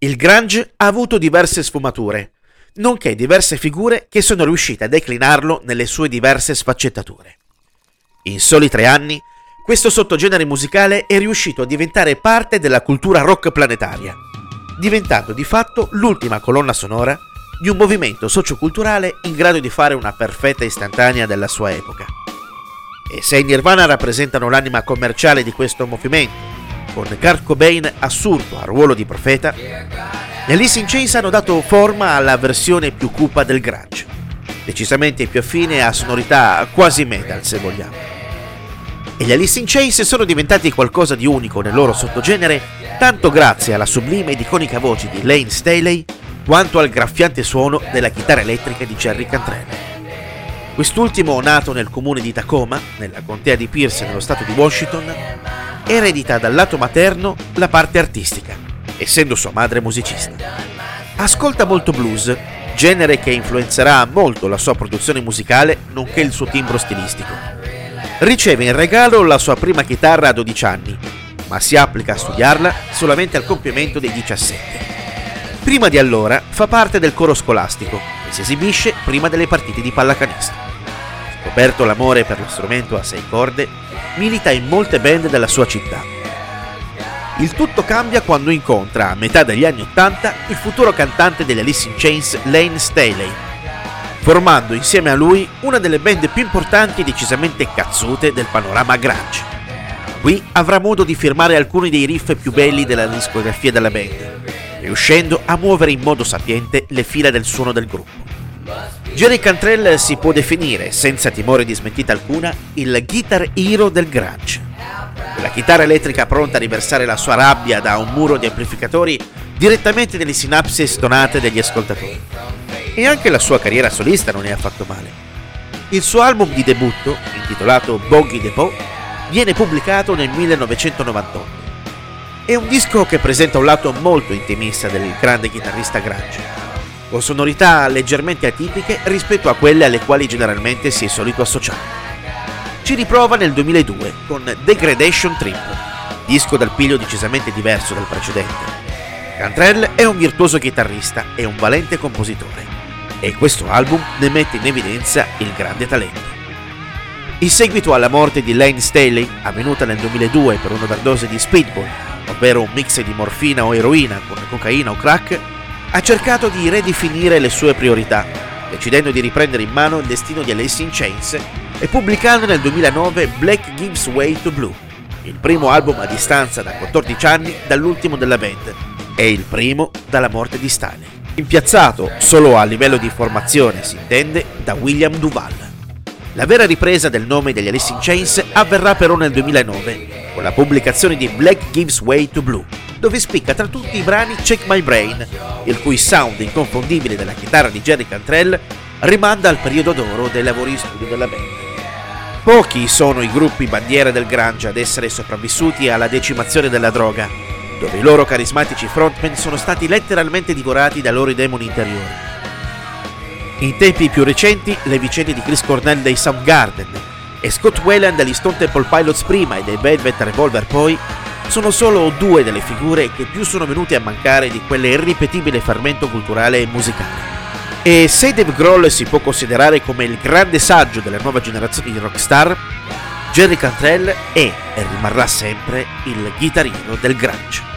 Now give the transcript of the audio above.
Il grunge ha avuto diverse sfumature, nonché diverse figure che sono riuscite a declinarlo nelle sue diverse sfaccettature. In soli tre anni, questo sottogenere musicale è riuscito a diventare parte della cultura rock planetaria, diventando di fatto l'ultima colonna sonora di un movimento socioculturale in grado di fare una perfetta istantanea della sua epoca. E se i Nirvana rappresentano l'anima commerciale di questo movimento, con Kurt Cobain assurdo al ruolo di profeta, gli Alice in Chains hanno dato forma alla versione più cupa del grunge, decisamente più affine a sonorità quasi metal se vogliamo. E gli Alice in Chains sono diventati qualcosa di unico nel loro sottogenere tanto grazie alla sublime ed iconica voce di Lane Staley quanto al graffiante suono della chitarra elettrica di Jerry Cantrell. Quest'ultimo, nato nel comune di Tacoma, nella contea di Pierce nello stato di Washington, eredita dal lato materno la parte artistica, essendo sua madre musicista. Ascolta molto blues, genere che influenzerà molto la sua produzione musicale nonché il suo timbro stilistico. Riceve in regalo la sua prima chitarra a 12 anni, ma si applica a studiarla solamente al compimento dei 17. Prima di allora fa parte del coro scolastico e si esibisce prima delle partite di pallacanestro. Scoperto l'amore per lo strumento a sei corde, milita in molte band della sua città. Il tutto cambia quando incontra, a metà degli anni Ottanta, il futuro cantante degli Alice in Chains, Lane Staley, formando insieme a lui una delle band più importanti e decisamente cazzute del panorama grunge. Qui avrà modo di firmare alcuni dei riff più belli della discografia della band, riuscendo a muovere in modo sapiente le fila del suono del gruppo. Jerry Cantrell si può definire, senza timore di smentita alcuna, il guitar hero del grunge. La chitarra elettrica pronta a riversare la sua rabbia da un muro di amplificatori direttamente nelle sinapsi stonate degli ascoltatori. E anche la sua carriera solista non è affatto male. Il suo album di debutto, intitolato Boggy Depot, viene pubblicato nel 1998 è un disco che presenta un lato molto intimista del grande chitarrista grunge, con sonorità leggermente atipiche rispetto a quelle alle quali generalmente si è solito associare. Ci riprova nel 2002 con Degradation Trip, disco dal piglio decisamente diverso dal precedente. Cantrell è un virtuoso chitarrista e un valente compositore, e questo album ne mette in evidenza il grande talento. In seguito alla morte di Lane Staley, avvenuta nel 2002 per un'overdose di speedball ovvero un mix di morfina o eroina con cocaina o crack, ha cercato di ridefinire le sue priorità, decidendo di riprendere in mano il destino di Alice in Chains e pubblicando nel 2009 Black Gives Way to Blue, il primo album a distanza da 14 anni dall'ultimo della band e il primo dalla morte di Stanley. Impiazzato solo a livello di formazione, si intende, da William Duval. La vera ripresa del nome degli Alice in Chains avverrà però nel 2009 con la pubblicazione di Black Gives Way to Blue, dove spicca tra tutti i brani Check My Brain, il cui sound inconfondibile della chitarra di Jerry Cantrell rimanda al periodo d'oro dei lavori in studio della band. Pochi sono i gruppi bandiera del grunge ad essere sopravvissuti alla decimazione della droga, dove i loro carismatici frontman sono stati letteralmente divorati dai loro demoni interiori. In tempi più recenti, le vicende di Chris Cornell dei Soundgarden e Scott Wayland degli Stone Temple Pilots prima e dei Velvet Revolver poi sono solo due delle figure che più sono venute a mancare di quell'irripetibile fermento culturale e musicale. E se Dave Grohl si può considerare come il grande saggio della nuova generazione di rockstar, Jerry Cantrell è e rimarrà sempre il chitarrino del grunge.